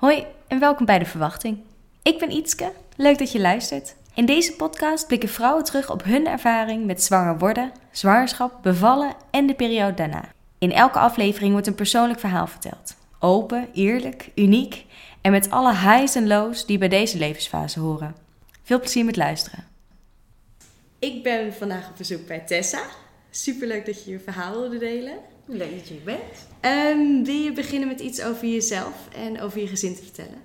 Hoi en welkom bij De Verwachting. Ik ben Ietske, leuk dat je luistert. In deze podcast blikken vrouwen terug op hun ervaring met zwanger worden, zwangerschap, bevallen en de periode daarna. In elke aflevering wordt een persoonlijk verhaal verteld. Open, eerlijk, uniek en met alle highs en lows die bij deze levensfase horen. Veel plezier met luisteren. Ik ben vandaag op bezoek bij Tessa. Superleuk dat je je verhaal wilde delen. Leuk dat je er bent. Um, wil je beginnen met iets over jezelf en over je gezin te vertellen?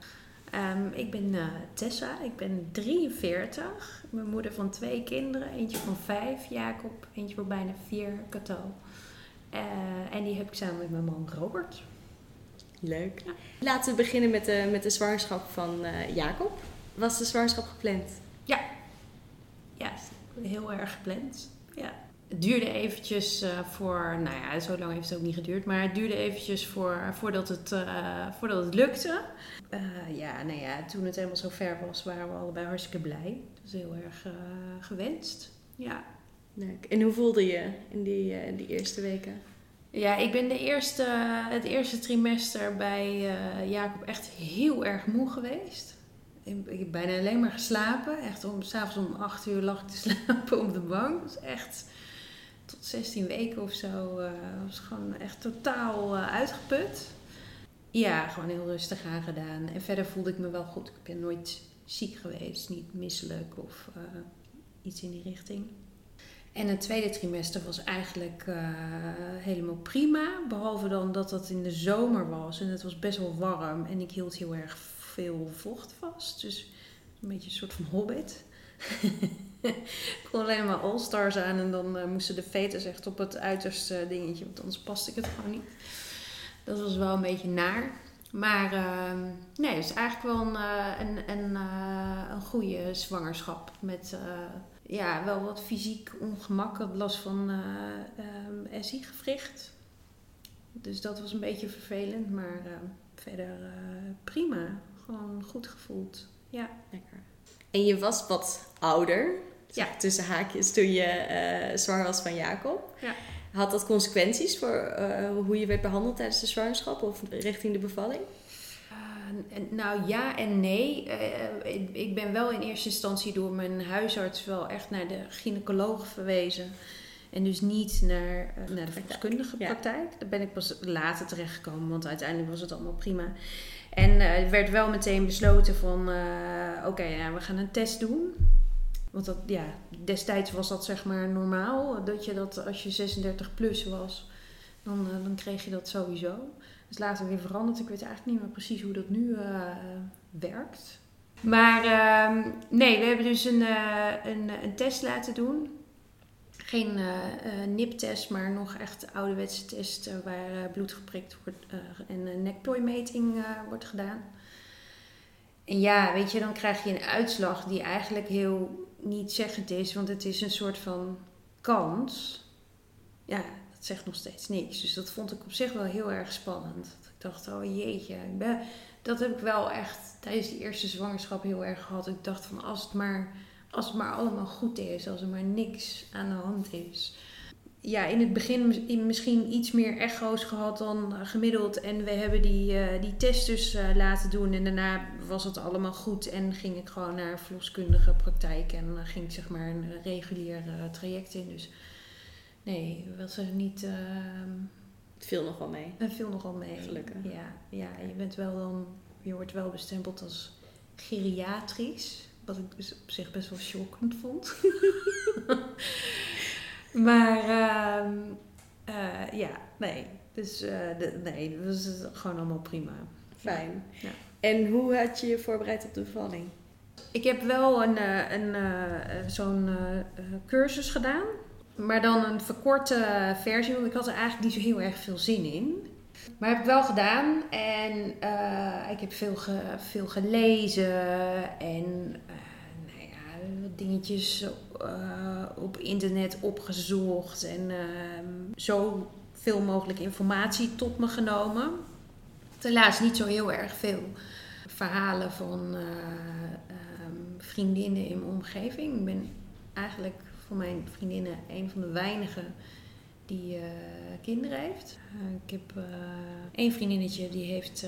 Um, ik ben uh, Tessa, ik ben 43. Ik ben moeder van twee kinderen. Eentje van vijf, Jacob. Eentje van bijna vier, Cato. Uh, en die heb ik samen met mijn man Robert. Leuk. Ja. Laten we beginnen met de, met de zwangerschap van uh, Jacob. Was de zwangerschap gepland? Ja. Ja, heel erg gepland. Ja het duurde eventjes uh, voor, nou ja, zo lang heeft het ook niet geduurd, maar het duurde eventjes voor, voordat, het, uh, voordat het lukte. Uh, ja, nou ja, toen het helemaal zo ver was, waren we allebei hartstikke blij. Dat was heel erg gewenst. Ja. Leuk. En hoe voelde je in die, in die eerste weken? Ja, ik ben de eerste, het eerste trimester bij Jacob echt heel erg moe geweest. Ik heb bijna alleen maar geslapen. Echt om, s'avonds om acht uur lag ik te slapen op de bank. Dat was echt tot 16 weken of zo uh, was gewoon echt totaal uh, uitgeput. Ja, gewoon heel rustig aangedaan. En verder voelde ik me wel goed. Ik ben nooit ziek geweest, niet misselijk of uh, iets in die richting. En het tweede trimester was eigenlijk helemaal prima. Behalve dan dat het in de zomer was en het was best wel warm. En ik hield heel erg veel vocht vast. Dus een beetje een soort van hobbit. Ik kon alleen maar All-Stars aan en dan uh, moesten de fetus echt op het uiterste dingetje, want anders paste ik het gewoon niet. Dat was wel een beetje naar. Maar uh, nee, het is eigenlijk wel een, uh, een, een, uh, een goede zwangerschap. Met ja, wel wat fysiek ongemak. Ik last van uh, SI-gewricht. Dus dat was een beetje vervelend. Maar verder prima. Gewoon goed gevoeld. Ja, lekker. En je was wat ouder ja. tussen haakjes, toen je uh, zwanger was van Jacob. Ja. Had dat consequenties voor uh, hoe je werd behandeld tijdens de zwangerschap of richting de bevalling? Uh, nou ja en nee. ik ben wel in eerste instantie door mijn huisarts wel echt naar de gynaecoloog verwezen. En dus niet naar, naar de volkskundige praktijk. Ja. Daar ben ik pas later terechtgekomen, want uiteindelijk was het allemaal prima. En er werd wel meteen besloten van, oké, okay, ja, we gaan een test doen. Want dat, ja, destijds was dat zeg maar normaal. Dat je dat als je 36 plus was, dan, uh, dan kreeg je dat sowieso. Dus later weer veranderd. Ik weet eigenlijk niet meer precies hoe dat nu werkt. Maar uh, nee, we hebben dus een, een, een, test laten doen. Geen NIP-test, maar nog echt ouderwetse test waar bloed geprikt wordt en een nekplooimeting wordt gedaan. En ja, weet je, dan krijg je een uitslag die eigenlijk heel niet zeggend is, want het is een soort van kans. Ja, dat zegt nog steeds niks. Dus dat vond ik op zich wel heel erg spannend. Ik dacht, oh jeetje, dat heb ik wel echt tijdens die eerste zwangerschap heel erg gehad. Ik dacht van als het maar, als het maar allemaal goed is, als er maar niks aan de hand is ja, in het begin misschien iets meer echo's gehad dan gemiddeld. En we hebben die, uh, die test dus uh, laten doen. En daarna was het allemaal goed. En ging ik gewoon naar verloskundige praktijk. En dan ging ik zeg maar een regulier traject in. Dus nee, was er niet... het viel nog wel mee. Het viel nog wel mee. Gelukkig. Ja, ja, je bent wel dan... Je wordt wel bestempeld als geriatrisch. Wat ik dus op zich best wel shockend vond. Maar uh, uh, ja, nee. Dus uh, de, nee, dat was gewoon allemaal prima. Fijn. Ja. En hoe had je je voorbereid op de bevalling? Ik heb wel een, eh, een, zo'n cursus gedaan. Maar dan een verkorte versie, want ik had er eigenlijk niet zo heel erg veel zin in. Maar heb ik wel gedaan en ik heb veel, ge, veel gelezen en dingetjes uh, op internet opgezocht en uh, zo veel mogelijk informatie tot me genomen. Helaas niet zo heel erg veel verhalen van uh, um, vriendinnen in mijn omgeving. Ik ben eigenlijk voor mijn vriendinnen een van de weinigen die kinderen heeft. ik heb één vriendinnetje die heeft,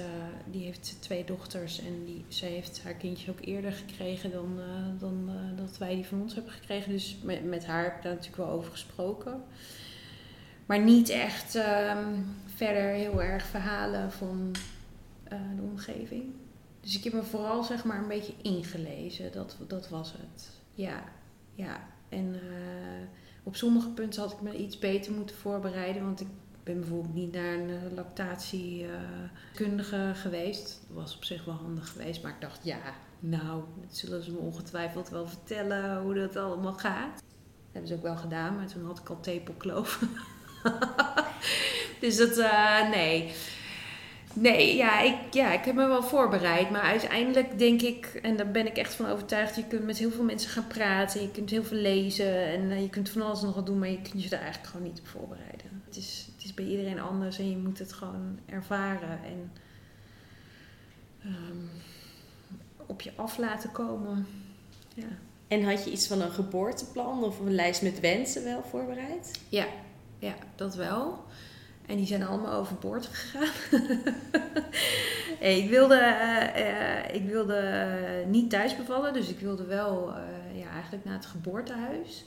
die heeft twee dochters en die, zij heeft haar kindje ook eerder gekregen dan, dan dat wij die van ons hebben gekregen. Dus met, met haar heb ik daar natuurlijk wel over gesproken. Maar niet echt ehm, verder heel erg verhalen van de omgeving. Dus ik heb me vooral zeg maar een beetje ingelezen. Dat, dat was het. Ja, ja. En uh, op sommige punten had ik me iets beter moeten voorbereiden. Want ik ben bijvoorbeeld niet naar een uh, lactatiekundige geweest. Dat was op zich wel handig geweest. Maar ik dacht, ja, nou, dat zullen ze me ongetwijfeld wel vertellen hoe dat allemaal gaat. Dat hebben ze ook wel gedaan, maar toen had ik al tepelkloof. dus dat, uh, nee. Nee, ja ik, ja, ik heb me wel voorbereid. Maar uiteindelijk denk ik, en daar ben ik echt van overtuigd, je kunt met heel veel mensen gaan praten. Je kunt heel veel lezen en eh, je kunt van alles nog wat doen, maar je kunt je daar eigenlijk gewoon niet op voorbereiden. Het is, het is bij iedereen anders en je moet het gewoon ervaren en um, op je af laten komen. Ja. En had je iets van een geboorteplan of een lijst met wensen wel voorbereid? Ja, ja dat wel. En die zijn allemaal overboord gegaan. ik wilde, uh, ik wilde niet thuis bevallen, dus ik wilde wel uh, ja, eigenlijk naar het geboortehuis.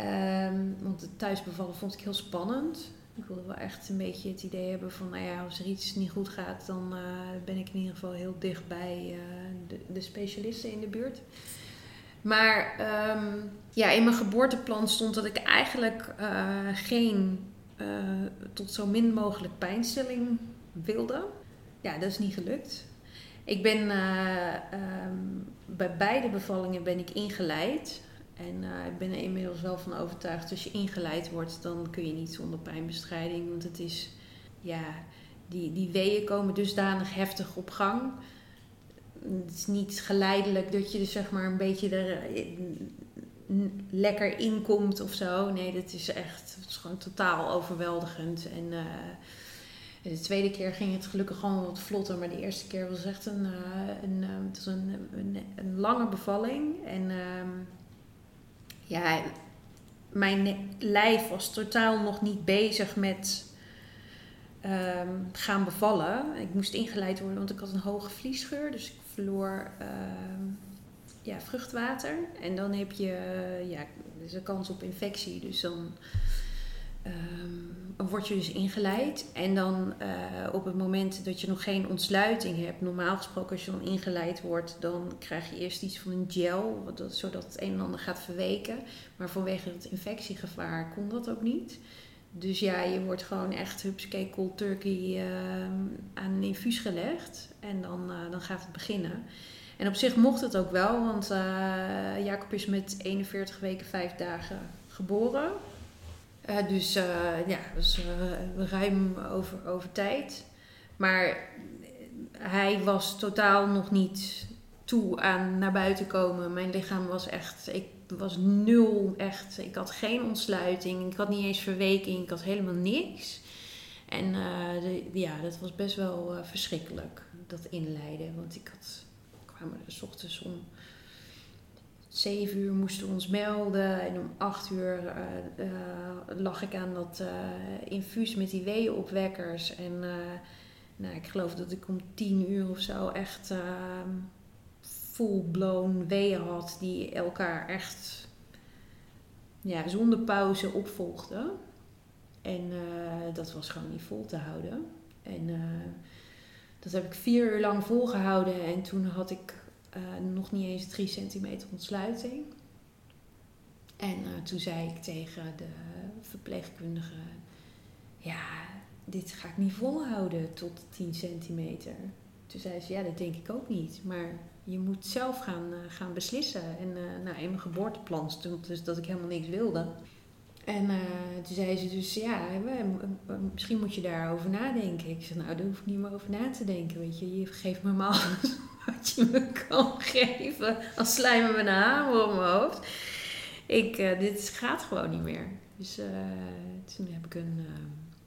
Um, want het thuis bevallen vond ik heel spannend. Ik wilde wel echt een beetje het idee hebben van, nou ja, als er iets niet goed gaat, dan ben ik in ieder geval heel dicht bij de, specialisten in de buurt. Maar um, ja, in mijn geboorteplan stond dat ik eigenlijk geen uh, tot zo min mogelijk pijnstilling wilde. Ja, dat is niet gelukt. Ik ben uh, um, bij beide bevallingen ben ik ingeleid. En uh, ik ben er inmiddels wel van overtuigd, als je ingeleid wordt, dan kun je niet zonder pijnbestrijding. Want het is, ja, die, die weeën komen dusdanig heftig op gang. Het is niet geleidelijk dat je dus zeg maar een beetje er lekker inkomt of zo. Nee, dat is echt het is gewoon totaal overweldigend. En uh, de tweede keer ging het gelukkig gewoon wat vlotter. Maar de eerste keer was echt een, uh, een, uh, het was een, een, lange bevalling. En ehm, ja, mijn lijf was totaal nog niet bezig met um, gaan bevallen. Ik moest ingeleid worden, want ik had een hoge vliesgeur. Dus ik verloor ehm, ja, vruchtwater. En dan heb je uh, ja, dus een kans op infectie. Dus dan um, word je dus ingeleid. En dan uh, op het moment dat je nog geen ontsluiting hebt, normaal gesproken als je dan ingeleid wordt, dan krijg je eerst iets van een gel, zodat het een en ander gaat verweken. Maar vanwege het infectiegevaar kon dat ook niet. Dus ja, je wordt gewoon echt hupscake cold turkey uh, aan een infuus gelegd. En dan, uh, dan gaat het beginnen. En op zich mocht het ook wel, want uh, Jacob is met 41 weken 5 dagen geboren. Uh, dus uh, ja, is ruim over, over tijd. Maar hij was totaal nog niet toe aan naar buiten komen. Mijn lichaam was echt, ik was nul echt. Ik had geen ontsluiting, ik had niet eens verweking, ik had helemaal niks. En ja, dat was best wel verschrikkelijk, dat inleiden. Want ik had kwamen we s ochtends om zeven uur moesten we ons melden. En om acht uur uh, uh, lag ik aan dat uh, infuus met die weeënopwekkers. En nou, ik geloof dat ik om tien uur of zo echt ehm, full-blown weeën had. Die elkaar echt ja, zonder pauze opvolgden. En dat was gewoon niet vol te houden. En dat heb ik vier uur lang volgehouden en toen had ik uh, nog niet eens drie centimeter ontsluiting. En uh, toen zei ik tegen de verpleegkundige: Ja, dit ga ik niet volhouden tot 10 centimeter. Toen zei ze: Ja, dat denk ik ook niet. Maar je moet zelf gaan, uh, gaan beslissen. En nou, in mijn geboorteplan stond dus dat ik helemaal niks wilde. En uh, toen zei ze dus, ja, misschien moet je daarover nadenken. Ik zei, nou, daar hoef ik niet meer over na te denken, weet je. Je geeft me maar alles wat je me kan geven. Als slijmen me een hamer op mijn hoofd. Ik, uh, dit gaat gewoon niet meer. Dus uh, toen heb ik een,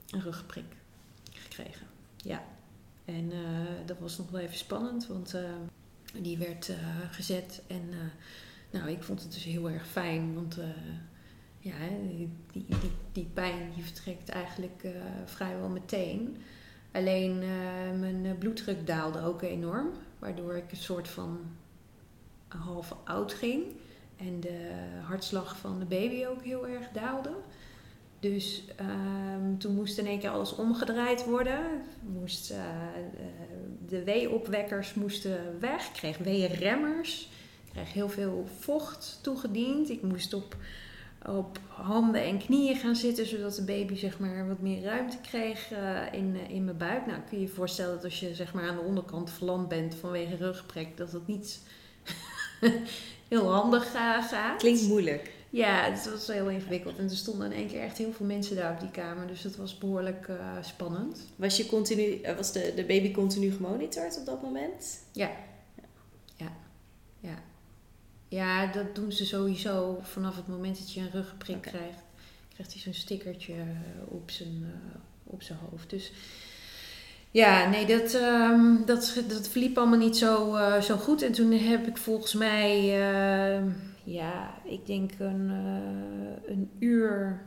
een rugprik gekregen. Ja. En dat was nog wel even spannend, want die werd gezet. En nou, ik vond het dus heel erg fijn, want ja, die, die, die pijn die vertrekt eigenlijk uh, vrijwel meteen. Alleen uh, mijn bloeddruk daalde ook enorm, waardoor ik een soort van half oud ging. En de hartslag van de baby ook heel erg daalde. Dus um, toen moest in één keer alles omgedraaid worden. Moest, uh, de weeopwekkers moesten weg. Ik kreeg weerremmers. Ik kreeg heel veel vocht toegediend. Ik moest op, op handen en knieën gaan zitten, zodat de baby zeg maar, wat meer ruimte kreeg uh, in, in mijn buik. Nou, kun je je voorstellen dat als je zeg maar, aan de onderkant verlamd bent vanwege rugprek, dat dat niet heel handig uh, gaat. Klinkt moeilijk. Ja, het was heel ingewikkeld. En er stonden in één keer echt heel veel mensen daar op die kamer. Dus dat was behoorlijk spannend. Was, je continu, was de, de baby continu gemonitord op dat moment? Ja. Ja. Ja. Ja, dat doen ze sowieso vanaf het moment dat je een okay. krijgt. Krijgt hij zo'n stickertje op zijn, uh, op zijn hoofd. Dus ja, nee, dat, um, dat, dat verliep allemaal niet zo, uh, zo goed. En toen heb ik volgens mij, uh, ja, ik denk een, uh, een uur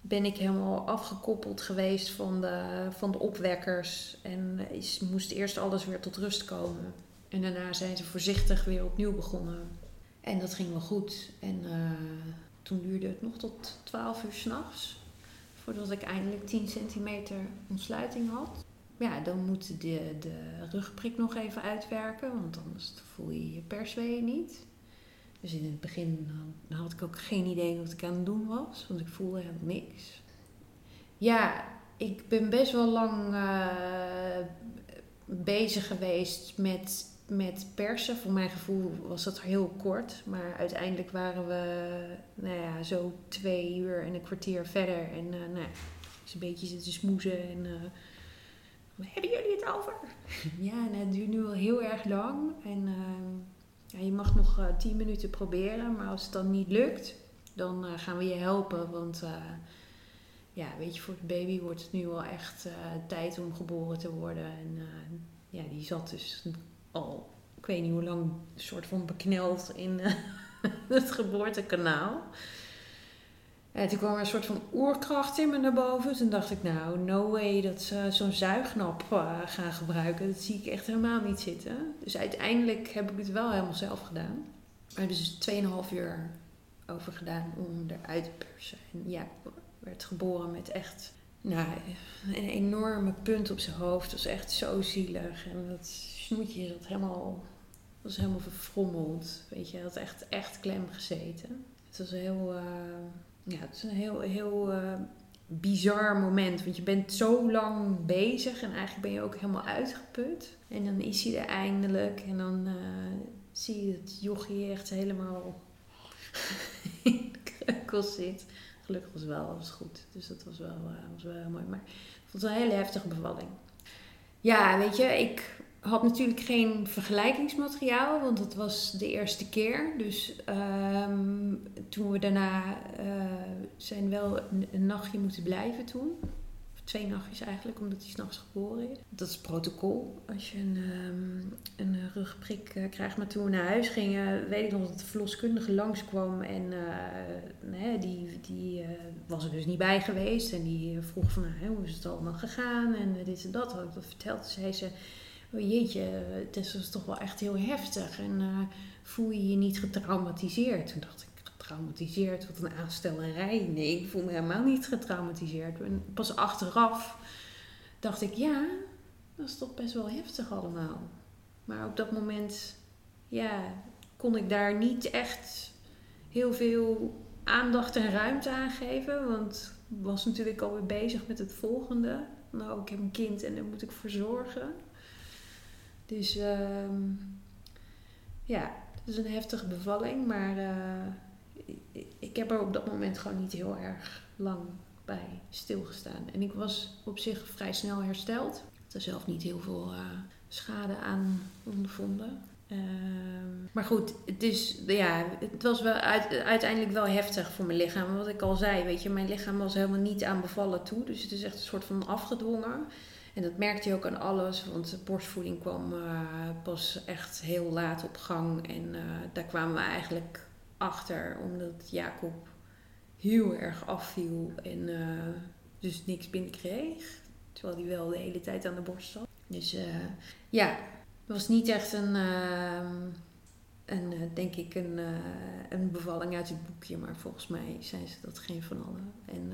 ben ik helemaal afgekoppeld geweest van de, van de opwekkers. En is, moest eerst alles weer tot rust komen. En daarna zijn ze voorzichtig weer opnieuw begonnen. En dat ging wel goed. En toen duurde het nog tot 12 uur s'nachts. Voordat ik eindelijk 10 centimeter ontsluiting had ja, dan moet de, de rugprik nog even uitwerken, want anders voel je je persweeën niet. Dus in het begin had ik ook geen idee wat ik aan het doen was, want ik voelde helemaal niks. Ja, ik ben best wel lang uh, bezig geweest met, met persen. Voor mijn gevoel was dat heel kort, maar uiteindelijk waren we nou ja, zo twee uur en een kwartier verder. En uh, nou, is een beetje zitten smoezen en... Uh, hebben jullie het over? ja, en het duurt nu al heel erg lang. En uh, ja, je mag nog tien minuten proberen. Maar als het dan niet lukt, dan gaan we je helpen. Want ja, weet je, voor de baby wordt het nu wel echt tijd om geboren te worden. En ja, die zat dus al, ik weet niet hoe lang, soort van bekneld in het geboortekanaal. En toen kwam er een soort van oerkracht in me naar boven. Toen dacht ik, nou, no way dat ze zo'n zuignap uh, gaan gebruiken. Dat zie ik echt helemaal niet zitten. Dus uiteindelijk heb ik het wel helemaal zelf gedaan. Maar dus 2,5 uur over gedaan om eruit te persen. En ja, werd geboren met echt nou, een enorme punt op zijn hoofd. Dat was echt zo zielig. En dat snoetje zat helemaal, was helemaal verfrommeld. Weet je, had echt, echt klem gezeten. Het was heel... Uh, ja, het is een heel, heel uh, bizar moment. Want je bent zo lang bezig en eigenlijk ben je ook helemaal uitgeput. En dan is hij er eindelijk. En dan uh, zie je dat jochie echt helemaal in de kreukels zit. Gelukkig was wel, was goed. Dus dat was wel, uh, was wel heel mooi. Maar ik vond het een hele heftige bevalling. Ja, weet je, ik had natuurlijk geen vergelijkingsmateriaal, want het was de eerste keer. Dus um, toen we daarna uh, zijn wel een, een, nachtje moeten blijven toen. Twee nachtjes eigenlijk, omdat hij s'nachts geboren is. Dat is protocol als je een, um, een rugprik uh, krijgt. Maar toen we naar huis gingen, weet ik nog dat de verloskundige langskwam. En nee, die, die was er dus niet bij geweest. En die vroeg van, hoe is het allemaal gegaan? En dit en dat ik dat verteld. Zei ze oh jeetje, het is toch wel echt heel heftig. En voel je je niet getraumatiseerd? Toen dacht ik, getraumatiseerd? Wat een aanstellerij. Nee, ik voel me helemaal niet getraumatiseerd. Pas achteraf dacht ik, ja, dat is toch best wel heftig allemaal. Maar op dat moment, ja, kon ik daar niet echt heel veel aandacht en ruimte aan geven. Want ik was natuurlijk alweer bezig met het volgende. Nou, ik heb een kind en daar moet ik voor zorgen. Dus um, ja, het is een heftige bevalling, maar uh, ik, heb er op dat moment gewoon niet heel erg lang bij stilgestaan. En ik was op zich vrij snel hersteld. Ik had er zelf niet heel veel uh, schade aan ondervonden. Uh, maar goed, het, is, ja, het was wel uit, uiteindelijk wel heftig voor mijn lichaam. Wat ik al zei, weet je, mijn lichaam was helemaal niet aan bevallen toe. Dus het is echt een soort van afgedwongen. En dat merkte je ook aan alles, want de borstvoeding kwam uh, pas echt heel laat op gang. En uh, daar kwamen we eigenlijk achter, omdat Jacob heel erg afviel en eh, dus niks binnenkreeg. Terwijl hij wel de hele tijd aan de borst zat. Dus uh, ja, het was niet echt een, ehm, een eh, denk ik, een, een bevalling uit het boekje. Maar volgens mij zijn ze dat geen van allen. En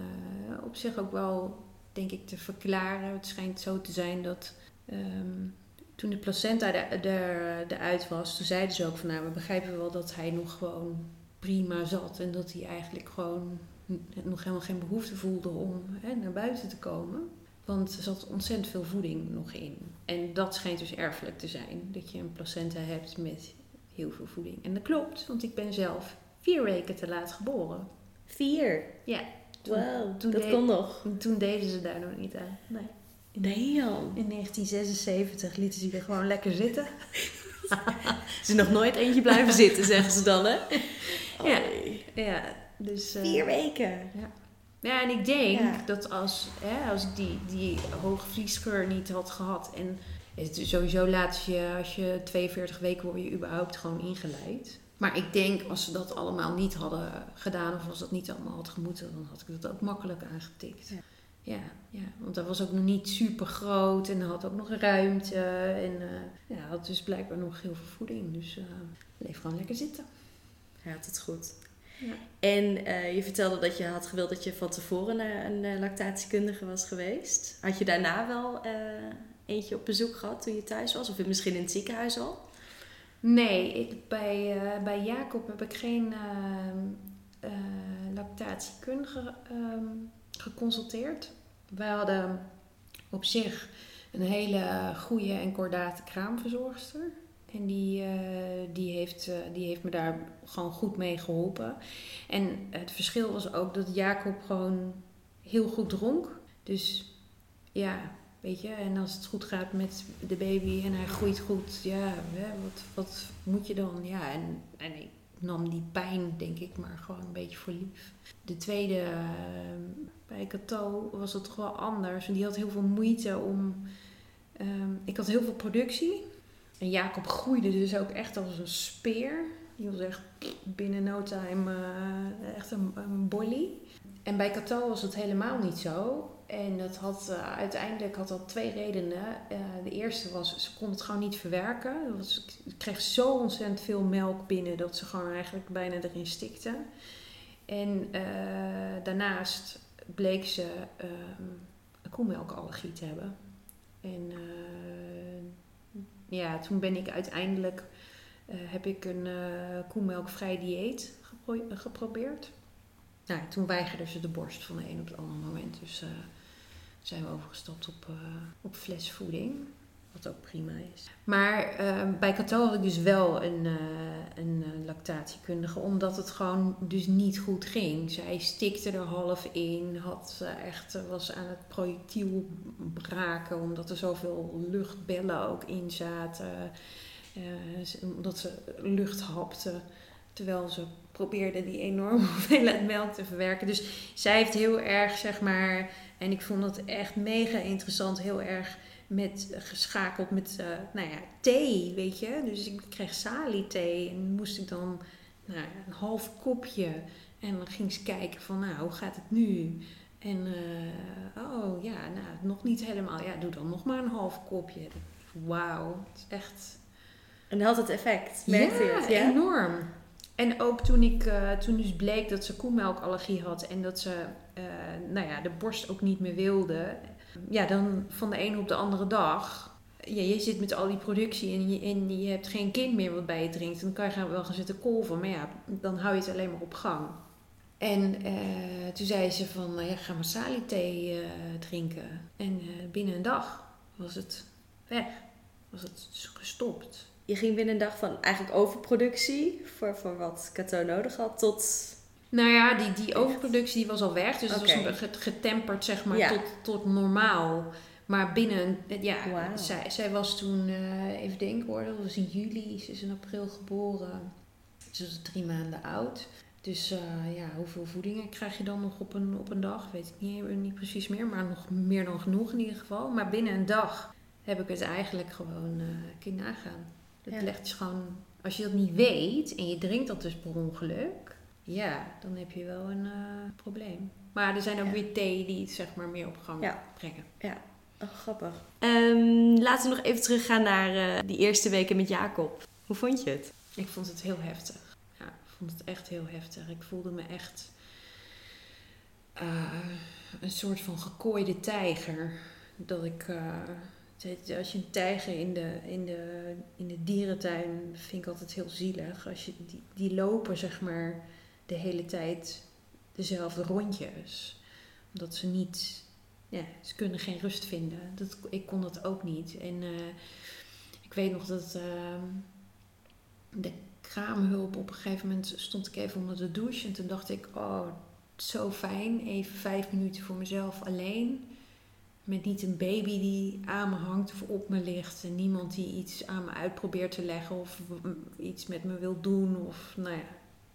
op zich ook wel, denk ik, te verklaren. Het schijnt zo te zijn dat... Ehm, toen de placenta eruit was, toen zeiden ze ook van nou, we begrijpen wel dat hij nog gewoon prima zat. En dat hij eigenlijk gewoon nog helemaal geen behoefte voelde om hè, naar buiten te komen. Want er zat ontzettend veel voeding nog in. En dat schijnt dus erfelijk te zijn. Dat je een placenta hebt met heel veel voeding. En dat klopt, want ik ben zelf vier weken te laat geboren. Vier? Ja. toen dat kon nog. Toen deden ze daar nog niet aan. Nee. In, in 1976 lieten ze er gewoon lekker zitten. ze is nog nooit eentje blijven zitten, zeggen ze dan, hè? Ja, ja dus... Uh, Vier weken? Ja. Ja, en ik denk dat als, hè, als ik die, die hoge niet had gehad... en het sowieso laat je, als je 42 weken word je überhaupt gewoon ingeleid... Maar ik denk als ze dat allemaal niet hadden gedaan of als dat niet allemaal had gemoeten, dan had ik dat ook makkelijk aangetikt. Ja. Ja, ja, want dat was ook nog niet super groot en had ook nog ruimte. En uh, ja, had dus blijkbaar nog heel veel voeding. Dus uh, bleef gewoon lekker zitten. Had het goed. Ja. En uh, je vertelde dat je had gewild dat je van tevoren naar een lactatiekundige was geweest. Had je daarna wel eentje op bezoek gehad toen je thuis was? Of misschien in het ziekenhuis al? Nee, ik, bij, bij Jacob heb ik geen lactatiekundige ehm, geconsulteerd. Wij hadden op zich een hele goede en kordate kraamverzorgster. En die, uh, die, heeft, uh, die heeft me daar gewoon goed mee geholpen. En het verschil was ook dat Jacob gewoon heel goed dronk. Dus ja, weet je, en als het goed gaat met de baby en hij groeit goed, ja, wat, wat moet je dan? Ja, en, en ik nam die pijn, denk ik, maar gewoon een beetje voor lief. De tweede, uh, bij Cato, was het wel anders. En die had heel veel moeite om. Um, ik had heel veel productie. En Jacob groeide dus ook echt als een speer. Die was echt binnen no time uh, echt een, een bolly. En bij Cato was het helemaal niet zo. En dat had, uh, uiteindelijk had dat twee redenen. Uh, de eerste was, ze kon het gewoon niet verwerken. Ik kreeg zo ontzettend veel melk binnen dat ze gewoon eigenlijk bijna erin stikte. En daarnaast bleek ze um, een koemelkallergie te hebben. En ja, toen ben ik uiteindelijk, heb ik een koemelkvrij dieet gepro geprobeerd. Nou, toen weigerde ze de borst van de een op het andere moment. Dus zijn we overgestapt op, op flesvoeding. Wat ook prima is. Maar uh, bij Cato had ik dus wel een, uh, een lactatiekundige, omdat het gewoon dus niet goed ging. Zij stikte er half in, had echt, was aan het projectiel braken, omdat er zoveel luchtbellen ook in zaten. omdat ze lucht hapte, terwijl ze probeerde die enorme hoeveelheid melk te verwerken. Dus zij heeft heel erg, zeg maar en ik vond het echt mega interessant, heel erg met, geschakeld met uh, nou ja, thee, weet je. Dus ik kreeg sali thee en moest ik dan nou, een half kopje. En dan ging ze kijken van, nou, hoe gaat het nu? En, uh, oh ja, nou, nog niet helemaal. Ja, doe dan nog maar een half kopje. Wauw, het is echt... En had het effect, merkte ja, het? Ja, enorm. En ook toen, ik, uh, toen dus bleek dat ze koemelkallergie had en dat ze uh, nou ja, de borst ook niet meer wilde. Ja, dan van de ene op de andere dag. Ja, je zit met al die productie en je, en je hebt geen kind meer wat bij je drinkt. Dan kan je wel gaan zitten kolven, maar ja, dan hou je het alleen maar op gang. En uh, toen zei ze van, nou ja, ga maar sali thee drinken. En binnen een dag was het weg. Was het gestopt je ging binnen een dag van eigenlijk overproductie voor, voor wat Cato nodig had tot. Nou ja, die, die overproductie die was al weg. Dus okay. het was getemperd zeg maar tot, tot normaal. Maar binnen, ja, zij, zij was toen, uh, even denken hoor, dat was in juli, ze is in april geboren. Ze was drie maanden oud. Dus uh, ja, hoeveel voedingen krijg je dan nog op een, op een dag? Weet ik niet, niet precies meer, maar nog meer dan genoeg in ieder geval. Maar binnen een dag heb ik het eigenlijk gewoon uh, kunnen nagaan. Het legt gewoon, als je dat niet weet en je drinkt dat dus per ongeluk, ja, dan heb je wel een eh, probleem. Maar er zijn ook Ja. weer thee die het zeg maar meer op gang Ja. brengen. Ja, oh, grappig. Ehm, laten we nog even teruggaan naar eh, die eerste weken met Jacob. Hoe vond je het? Ik vond het heel heftig. Ja, ik vond het echt heel heftig. Ik voelde me echt eh, een soort van gekooide tijger. Dat ik. als je een tijger in de, in, de, in de dierentuin vind ik altijd heel zielig. Als je, die, die lopen zeg maar de hele tijd dezelfde rondjes. Omdat ze niet. Ja, ze kunnen geen rust vinden. Dat, ik kon dat ook niet. En eh, ik weet nog dat. ehm, de kraamhulp. Op een gegeven moment stond ik even onder de douche. En toen dacht ik, oh, zo fijn. Even vijf minuten voor mezelf alleen. Met niet een baby die aan me hangt of op me ligt. En niemand die iets aan me uit probeert te leggen. Of iets met me wil doen. Of nou ja,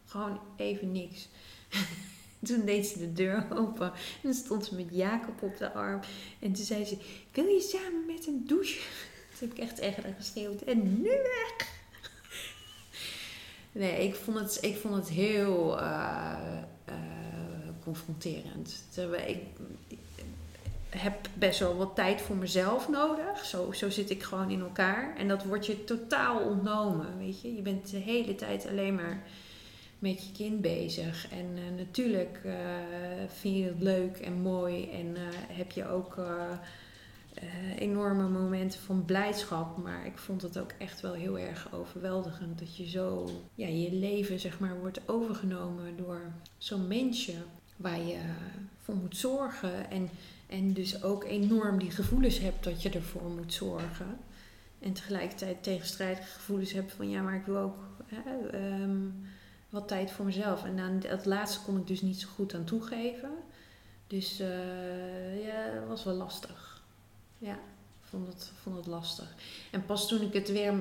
gewoon even niks. Toen deed ze de deur open. En stond ze met Jacob op de arm. En toen zei ze, wil je samen met een douche? Toen heb ik echt haar geschreeuwd. En nu weg! Nee, ik vond het, ik vond het heel eh, eh, confronterend. Ik, ik heb best wel wat tijd voor mezelf nodig. Zo, zo zit ik gewoon in elkaar. En dat wordt je totaal ontnomen, weet je. Je bent de hele tijd alleen maar met je kind bezig. En eh, natuurlijk eh, vind je het leuk en mooi. En eh, heb je ook... enorme momenten van blijdschap. Maar ik vond het ook echt wel heel erg overweldigend. Dat je zo, ja, je leven zeg maar wordt overgenomen door zo'n mensje waar je voor moet zorgen. En, en dus ook enorm die gevoelens hebt dat je ervoor moet zorgen. En tegelijkertijd tegenstrijdige gevoelens hebt van ja, maar ik wil ook hè, ehm, wat tijd voor mezelf. En aan dat laatste kon ik dus niet zo goed aan toegeven. Dus eh, ja, dat was wel lastig. Ja, vond het, vond het lastig. En pas toen ik het weer,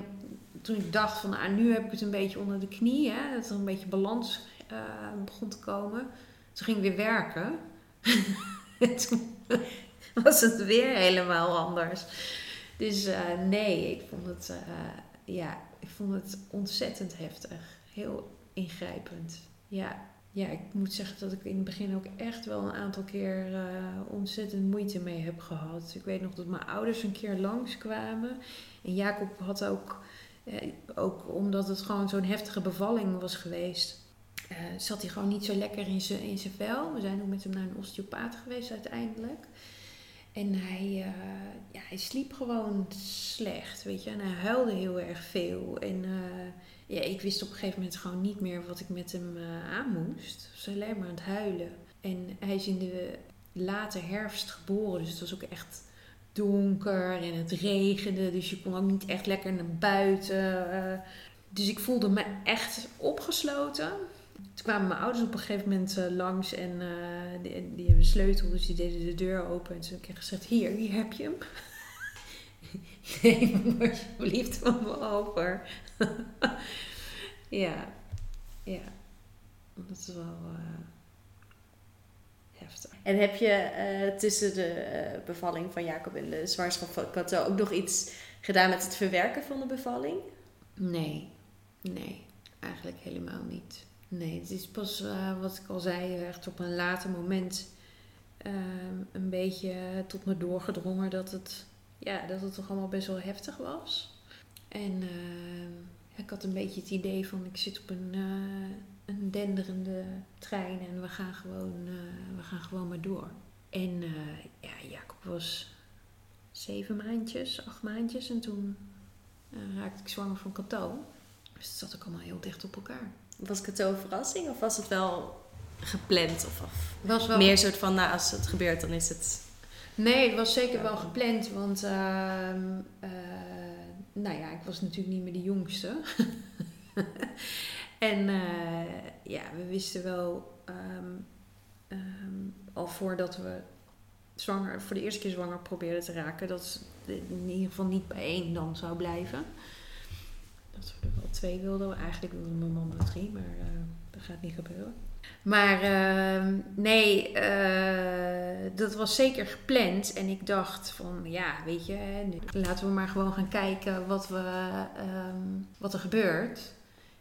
toen ik dacht van, ah, nu heb ik het een beetje onder de knie, hè, dat er een beetje balans eh, begon te komen. Toen ging ik weer werken. was het weer helemaal anders. Dus eh, nee, ik vond het, ja, ik vond het ontzettend heftig. Heel ingrijpend. Ja. Ja, ik moet zeggen dat ik in het begin ook echt wel een aantal keer eh, ontzettend moeite mee heb gehad. Ik weet nog dat mijn ouders een keer langskwamen. En Jacob had ook, eh, ook omdat het gewoon zo'n heftige bevalling was geweest, eh, zat hij gewoon niet zo lekker in zijn in zijn vel. We zijn ook met hem naar een osteopaat geweest uiteindelijk. En hij, eh, ja, hij sliep gewoon slecht, weet je. En hij huilde heel erg veel. En ja, ik wist op een gegeven moment gewoon niet meer wat ik met hem eh, aan moest. Hij was alleen maar aan het huilen. En hij is in de late herfst geboren, dus het was ook echt donker en het regende. Dus je kon ook niet echt lekker naar buiten. eh. dus ik voelde me echt opgesloten. Toen kwamen mijn ouders op een gegeven moment eh, langs en die, die hebben een sleutel, dus die deden de deur open. En toen heb ik gezegd, hier, hier heb je hem. Neem hem alsjeblieft van me over. ja, ja. Dat is wel eh, heftig. En heb je eh, tussen de eh, bevalling van Jacob en de zwangerschap van Cato ook nog iets gedaan met het verwerken van de bevalling? Nee, nee, eigenlijk helemaal niet. Nee, het is pas wat ik al zei, echt op een later moment ehm, een beetje tot me doorgedrongen dat het, ja, dat het toch allemaal best wel heftig was. En ja, ik had een beetje het idee van ik zit op een, eh, een denderende trein en we gaan gewoon, eh, we gaan gewoon maar door. En eh, ja, Jacob was zeven maandjes, acht maandjes en toen eh, raakte ik zwanger van Cato. Dus het zat ook allemaal heel dicht op elkaar. Was Cato een verrassing of was het wel gepland? Of, of Was wel meer soort van, nou, als het gebeurt, dan is het... Nee, het was zeker wel gepland, want ehm, eh, nou ja, ik was natuurlijk niet meer de jongste. en eh, ja, we wisten wel ehm, ehm, al voordat we zwanger, voor de eerste keer zwanger probeerden te raken, dat het in ieder geval niet bij één dan zou blijven. Dat we er wel twee wilden. Eigenlijk wilde mijn man er drie, maar eh, dat gaat niet gebeuren. Maar ehm, nee, eh, dat was zeker gepland. En ik dacht van, ja, weet je, nu- laten we maar gewoon gaan kijken wat, we, ehm, wat er gebeurt.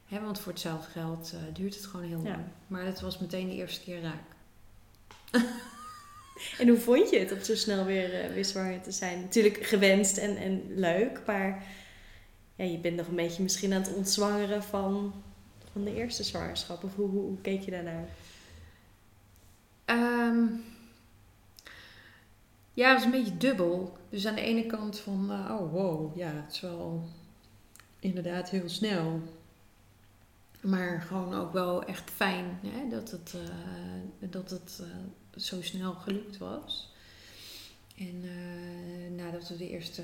Hè, want voor hetzelfde geld eh, duurt het gewoon heel Ja. lang. Maar het was meteen de eerste keer raak. En hoe vond je het om zo snel weer, eh, weer zwanger te zijn? Natuurlijk gewenst en, en leuk, maar ja, je bent nog een beetje misschien aan het ontzwangeren van, van de eerste zwangerschap. Of hoe, hoe, keek je daarnaar? Ehm, ja, het was een beetje dubbel. Dus aan de ene kant van, eh, oh wow, ja, het is wel inderdaad heel snel. Maar gewoon ook wel echt fijn hè, dat het, eh, dat het eh, zo snel gelukt was. En nadat we de eerste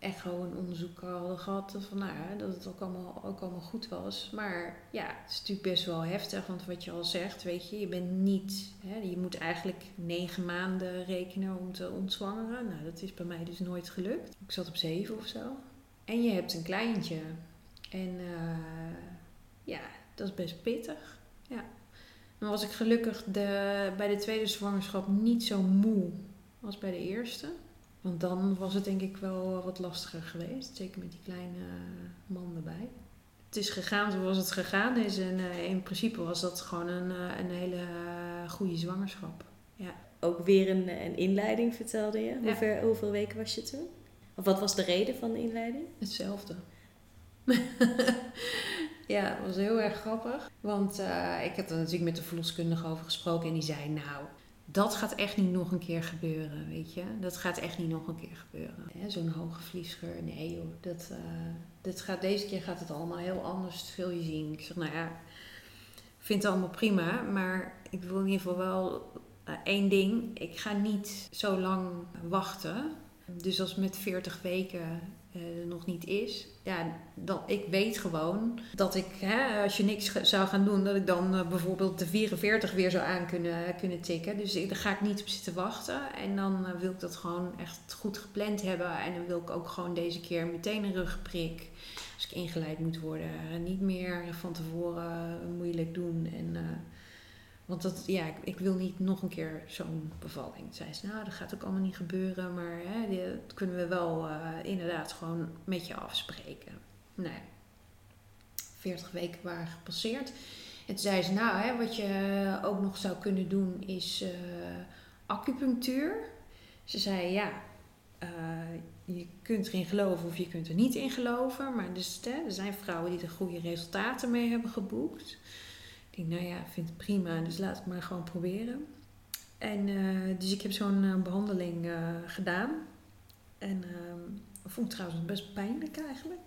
echo en onderzoek hadden gehad, van, nou, dat het ook allemaal, ook allemaal goed was. Maar ja, het is natuurlijk best wel heftig, want wat je al zegt, weet je, je bent niet, hè, je moet eigenlijk negen maanden rekenen om te ontzwangeren. Nou, dat is bij mij dus nooit gelukt. Ik zat op zeven of zo. En je hebt een kleintje. En eh, ja, dat is best pittig. Ja. Dan was ik gelukkig de, bij de tweede zwangerschap niet zo moe als bij de eerste. Want dan was het denk ik wel wat lastiger geweest. Zeker met die kleine man erbij. Het is gegaan zoals het gegaan is. En eh, in principe was dat gewoon een, eh, een hele eh, goede zwangerschap. Ja. Ook weer een, een inleiding vertelde je. Ja. Hoeveel, hoeveel weken was je toen? Of wat was de reden van de inleiding? Hetzelfde. ja, het was heel erg grappig. Want ik heb er natuurlijk met de verloskundige over gesproken. En die zei, nou, dat gaat echt niet nog een keer gebeuren, weet je. Dat gaat echt niet nog een keer gebeuren. Zo'n hoge vliesgeur, nee joh. Dat, eh, dat gaat, deze keer gaat het allemaal heel anders, zul je zien. Ik zeg, nou ja, ik vind het allemaal prima. Maar ik wil in ieder geval wel eh, één ding. Ik ga niet zo lang wachten. Dus als met 40 weken eh, nog niet is, ja, dan, ik weet gewoon dat ik, hè, als je niks zou gaan doen, dat ik dan eh, bijvoorbeeld de 44 weer zou aan kunnen, kunnen tikken. Dus daar ga ik niet op zitten wachten. En dan eh, wil ik dat gewoon echt goed gepland hebben. En dan wil ik ook gewoon deze keer meteen een rugprik. Als ik ingeleid moet worden, niet meer van tevoren moeilijk doen. En, want dat, ja, ik, ik wil niet nog een keer zo'n bevalling. Zei ze, nou, dat gaat ook allemaal niet gebeuren, maar hè, dat kunnen we wel eh, inderdaad gewoon met je afspreken. Nee, 40 weken waren gepasseerd. En toen zei ze, nou, hè, wat je ook nog zou kunnen doen is eh, acupunctuur. Ze zei, ja, eh, je kunt erin geloven of je kunt er niet in geloven. Maar dus, hè, er zijn vrouwen die er goede resultaten mee hebben geboekt. Ik nou ja, ik vind het prima, dus laat het maar gewoon proberen. En eh, dus ik heb zo'n eh, behandeling eh, gedaan. En ehm vond ik trouwens best pijnlijk eigenlijk.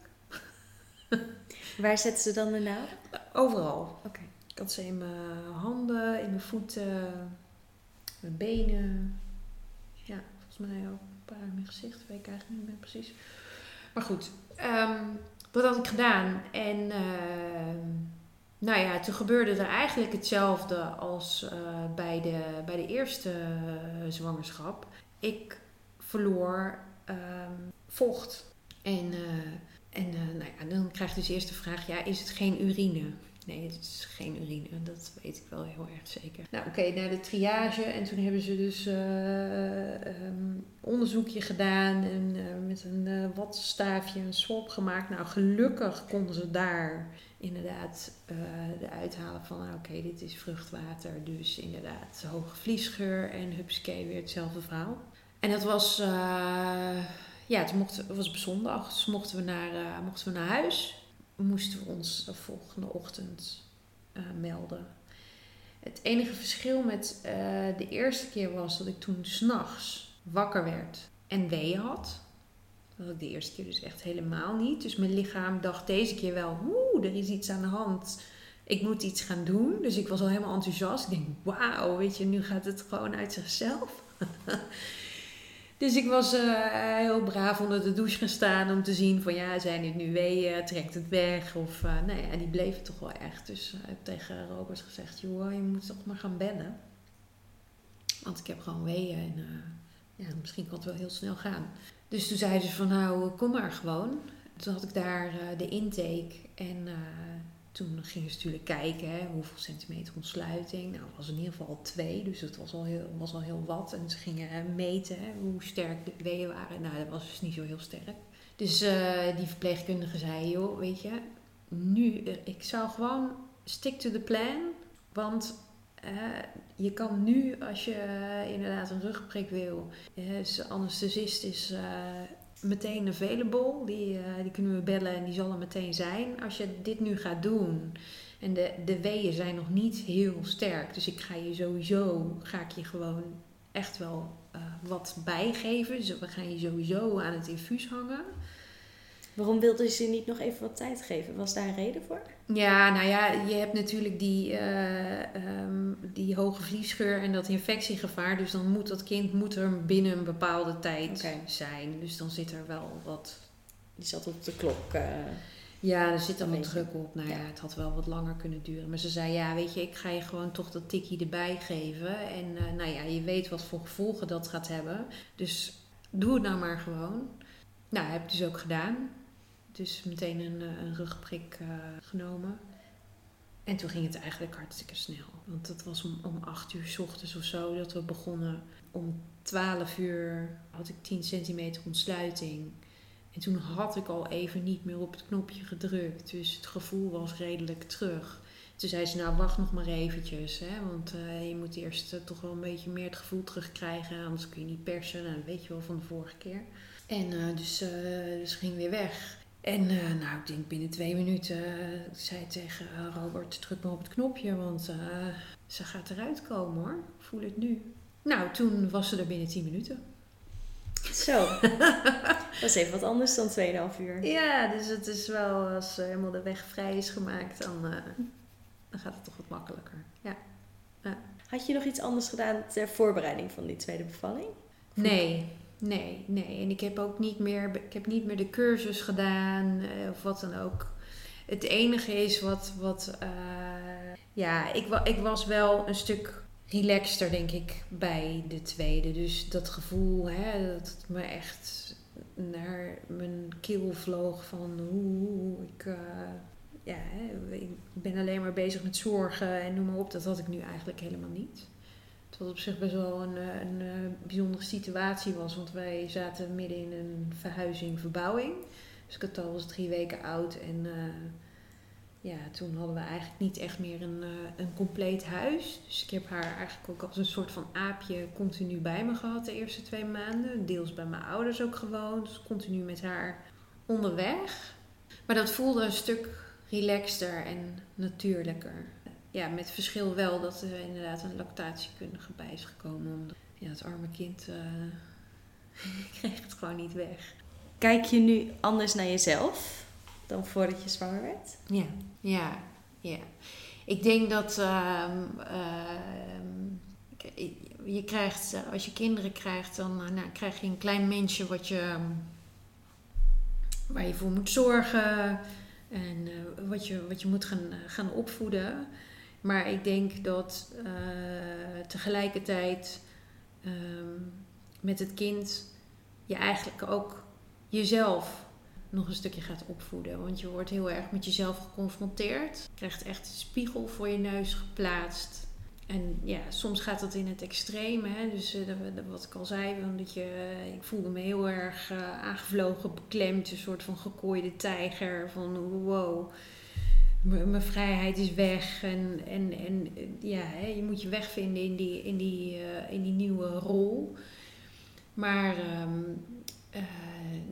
Waar zetten ze dan de naald? Overal. Oké. Ik had ze in mijn handen, in mijn voeten, mijn benen. Ja, volgens mij ook een paar in mijn gezicht. Weet ik eigenlijk niet meer precies. Maar goed, ehm, dat had ik gedaan. En ehm, nou ja, toen gebeurde er eigenlijk hetzelfde als eh, bij, de, bij de eerste eh, zwangerschap. Ik verloor ehm, vocht. En, eh, en nou ja, dan krijg je dus eerst de vraag, ja, is het geen urine? Nee, het is geen urine. Dat weet ik wel heel erg zeker. Nou, oké, naar de triage. En toen hebben ze dus eh, ehm, onderzoekje gedaan. En met een eh wattenstaafje een swab gemaakt. Nou, gelukkig konden ze daar inderdaad eh de uithalen van... oké, dit is vruchtwater. Dus inderdaad hoge vliesgeur. En hupsakee, weer hetzelfde verhaal. En dat was... eh, ja, het, mocht, het was op zondag. Dus mochten we naar, eh, mochten we naar huis moesten we ons de volgende ochtend melden. Het enige verschil met de eerste keer was dat ik toen s'nachts wakker werd en weeën had. Dat ik de eerste keer dus echt helemaal niet. Dus mijn lichaam dacht deze keer wel, oeh, er is iets aan de hand. Ik moet iets gaan doen. Dus ik was al helemaal enthousiast. Ik denk, wauw, weet je, nu gaat het gewoon uit zichzelf. Dus ik was eh, heel braaf onder de douche gaan staan om te zien van ja, zijn dit nu weeën, trekt het weg? Of uh, nee, ja, die bleven toch wel echt. Dus ik heb tegen Robert gezegd, joh, je moet toch maar gaan bellen. Want ik heb gewoon weeën en ja, misschien kan het wel heel snel gaan. Dus toen zeiden ze van nou, kom maar gewoon. Toen had ik daar uh, de intake en uh, toen gingen ze natuurlijk kijken hè, hoeveel centimeter ontsluiting. Nou, het was in ieder geval al twee, dus dat was al heel, was al heel wat. En ze gingen meten hè, hoe sterk de weeën waren. Nou, dat was dus niet zo heel sterk. Dus die verpleegkundige zei, joh, weet je, nu, eh, ik zou gewoon stick to the plan. Want eh, je kan nu, als je eh, inderdaad een rugprik wil, uh, anesthesist is meteen available. Die, die kunnen we bellen en die zal er meteen zijn. Als je dit nu gaat doen en de, de weeën zijn nog niet heel sterk, dus ik ga je sowieso, ga ik je gewoon echt wel wat bijgeven. Dus we gaan je sowieso aan het infuus hangen. Waarom wilde ze niet nog even wat tijd geven? Was daar een reden voor? Ja, nou ja, je hebt natuurlijk die, uh, um, die hoge vliesgeur en dat infectiegevaar. Dus dan moet dat kind moet er binnen een bepaalde tijd okay. zijn. Dus dan zit er wel wat... Die zat op de klok. Uh, ja, er zit dan wat druk op. Nou ja. ja. het had wel wat langer kunnen duren. Maar ze zei, ja, weet je, ik ga je gewoon toch dat tikkie erbij geven. En uh, nou ja, je weet wat voor gevolgen dat gaat hebben. Dus doe het nou maar gewoon. Nou, heb ik dus ook gedaan. Dus meteen een, een rugprik uh, genomen. En toen ging het eigenlijk hartstikke snel. Want het was om, om 8 uur s ochtends of zo dat we begonnen. Om 12 uur had ik 10 centimeter ontsluiting. En toen had ik al even niet meer op het knopje gedrukt. Dus het gevoel was redelijk terug. Toen zei ze, nou wacht nog maar eventjes. Hè, want uh, je moet eerst toch wel een beetje meer het gevoel terugkrijgen. Anders kun je niet persen. Nou, dat weet je wel van de vorige keer. En uh, dus, dus ging weer weg. En uh, nou, ik denk binnen twee minuten uh, zei tegen uh, Robert, druk maar op het knopje, want ze gaat eruit komen hoor. Ik voel het nu. Nou, toen was ze er binnen tien minuten. Zo, dat is even wat anders dan 2,5 uur. Ja, dus het is wel, als helemaal de weg vrij is gemaakt, dan, dan gaat het toch wat makkelijker. Ja. ja. Had je nog iets anders gedaan ter voorbereiding van die tweede bevalling? Nee, Nee, nee. En ik heb ook niet meer, ik heb niet meer de cursus gedaan uh, of wat dan ook. Het enige is wat, wat uh, ja, ik, ik was wel een stuk relaxter, denk ik, bij de tweede. Dus dat gevoel, hè, dat het me echt naar mijn keel vloog van hoe ik, uh, ja, ik ben alleen maar bezig met zorgen en noem maar op. Dat had ik nu eigenlijk helemaal niet. Wat op zich best wel een, eh, eh, bijzondere situatie was. Want wij zaten midden in een verhuizing, verbouwing. Dus Kato was drie weken oud. En uh, ja, toen hadden we eigenlijk niet echt meer een, een compleet huis. Dus ik heb haar eigenlijk ook als een soort van aapje continu bij me gehad de eerste twee maanden. Deels bij mijn ouders ook gewoond. Dus continu met haar onderweg. Maar dat voelde een stuk relaxter en natuurlijker ja, met verschil wel dat er inderdaad een lactatiekundige bij is gekomen. Omdat ja, het arme kind uh, kreeg het gewoon niet weg. Kijk je nu anders naar jezelf dan voordat je zwanger werd? Ja, ja, ja. Ik denk dat uh, uh, je krijgt, als je kinderen krijgt, dan eh, nou, krijg je een klein mensje wat je, ehm, waar je voor moet zorgen en uh, wat, je, wat je moet gaan, gaan opvoeden. Maar ik denk dat uh, tegelijkertijd um, met het kind je eigenlijk ook jezelf nog een stukje gaat opvoeden. Want je wordt heel erg met jezelf geconfronteerd. Je krijgt echt een spiegel voor je neus geplaatst. En ja, soms gaat dat in het extreme. Hè? Dus uh, wat ik al zei, dat je, uh, ik voelde me heel erg aangevlogen, beklemd. Een soort van gekooide tijger. Van wow, mijn vrijheid is weg. En, en, en ja, hè, je moet je wegvinden in die, in die, uh, in die nieuwe rol. Maar um, uh,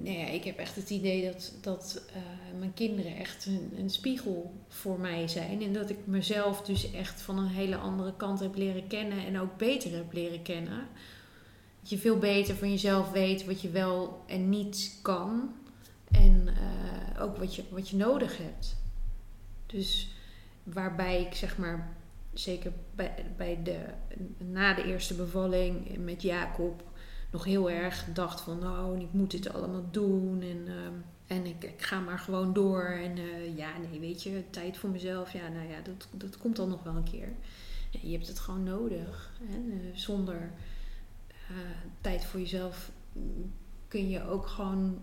nee, ja, ik heb echt het idee dat, dat uh, mijn kinderen echt een, een, spiegel voor mij zijn. En dat ik mezelf dus echt van een hele andere kant heb leren kennen en ook beter heb leren kennen. Dat je veel beter van jezelf weet wat je wel en niet kan. En ook wat je, wat je nodig hebt. Dus waarbij ik zeg maar, zeker bij, bij de, na de eerste bevalling met Jacob, nog heel erg dacht van nou, ik moet dit allemaal doen en, uh, en ik, ik, ga maar gewoon door. En uh, ja, nee, weet je, tijd voor mezelf, ja, nou ja, dat, dat komt dan nog wel een keer. Je hebt het gewoon nodig. Hè? Uh, zonder tijd voor jezelf kun je ook gewoon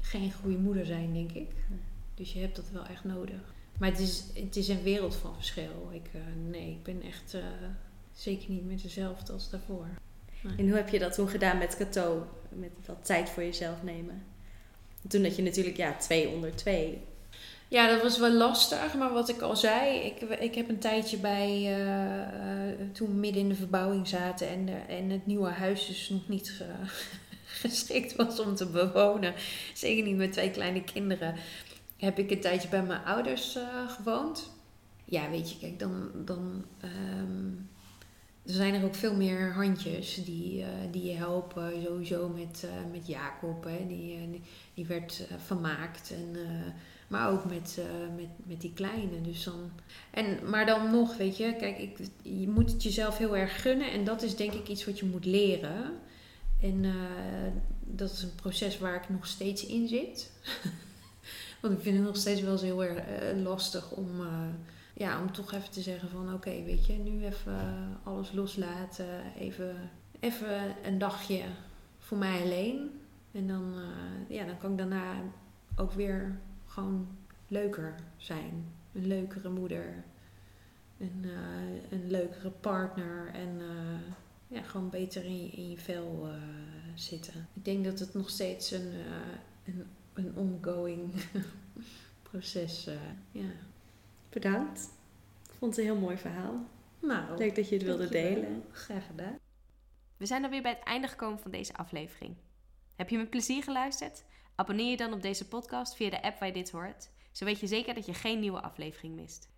geen goede moeder zijn, denk ik. Dus je hebt dat wel echt nodig. Maar het is, het is een wereld van verschil. Ik, uh, nee, ik ben echt uh, zeker niet meer dezelfde als daarvoor. Nee. En hoe heb je dat toen gedaan met Cato? Met wat tijd voor jezelf nemen? Toen had je natuurlijk ja, twee onder twee. Ja, dat was wel lastig, maar wat ik al zei, ik, ik heb een tijdje bij, uh, uh, toen midden in de verbouwing zaten en, de, en het nieuwe huis dus nog niet geschikt was om te bewonen, zeker niet met twee kleine kinderen, heb ik een tijdje bij mijn ouders gewoond. Ja, weet je, kijk, dan, dan um, er zijn er ook veel meer handjes die, die je helpen, sowieso met, met Jacob, hè, die, die werd vermaakt en maar ook met, met, met die kleine. Dus dan, en, maar dan nog, weet je, kijk, ik, je moet het jezelf heel erg gunnen. En dat is denk ik iets wat je moet leren. En dat is een proces waar ik nog steeds in zit. Want ik vind het nog steeds wel heel erg uh, lastig om, ja, om toch even te zeggen van... Oké, weet je, nu even alles loslaten. Even, even een dagje voor mij alleen. En dan, ja, dan kan ik daarna ook weer gewoon leuker zijn. Een leukere moeder. Een, een leukere partner. En ja, gewoon beter in je, in vel zitten. Ik denk dat het nog steeds een, een, een ongoing proces ja. Bedankt. Ik vond het een heel mooi verhaal. Nou, Leuk dat je het wilde delen. Graag gedaan. We zijn alweer bij het einde gekomen van deze aflevering. Heb je met plezier geluisterd? Abonneer je dan op deze podcast via de app waar je dit hoort. Zo weet je zeker dat je geen nieuwe aflevering mist.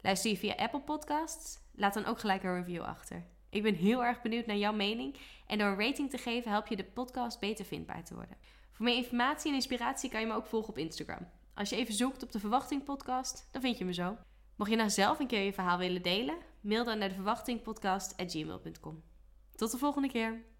Luister je via Apple Podcasts? Laat dan ook gelijk een review achter. Ik ben heel erg benieuwd naar jouw mening en door een rating te geven help je de podcast beter vindbaar te worden. Voor meer informatie en inspiratie kan je me ook volgen op Instagram. Als je even zoekt op de Verwachting Podcast, dan vind je me zo. Mocht je nou zelf een keer je verhaal willen delen, mail dan naar de verwachtingpodcast.gmail.com. Tot de volgende keer.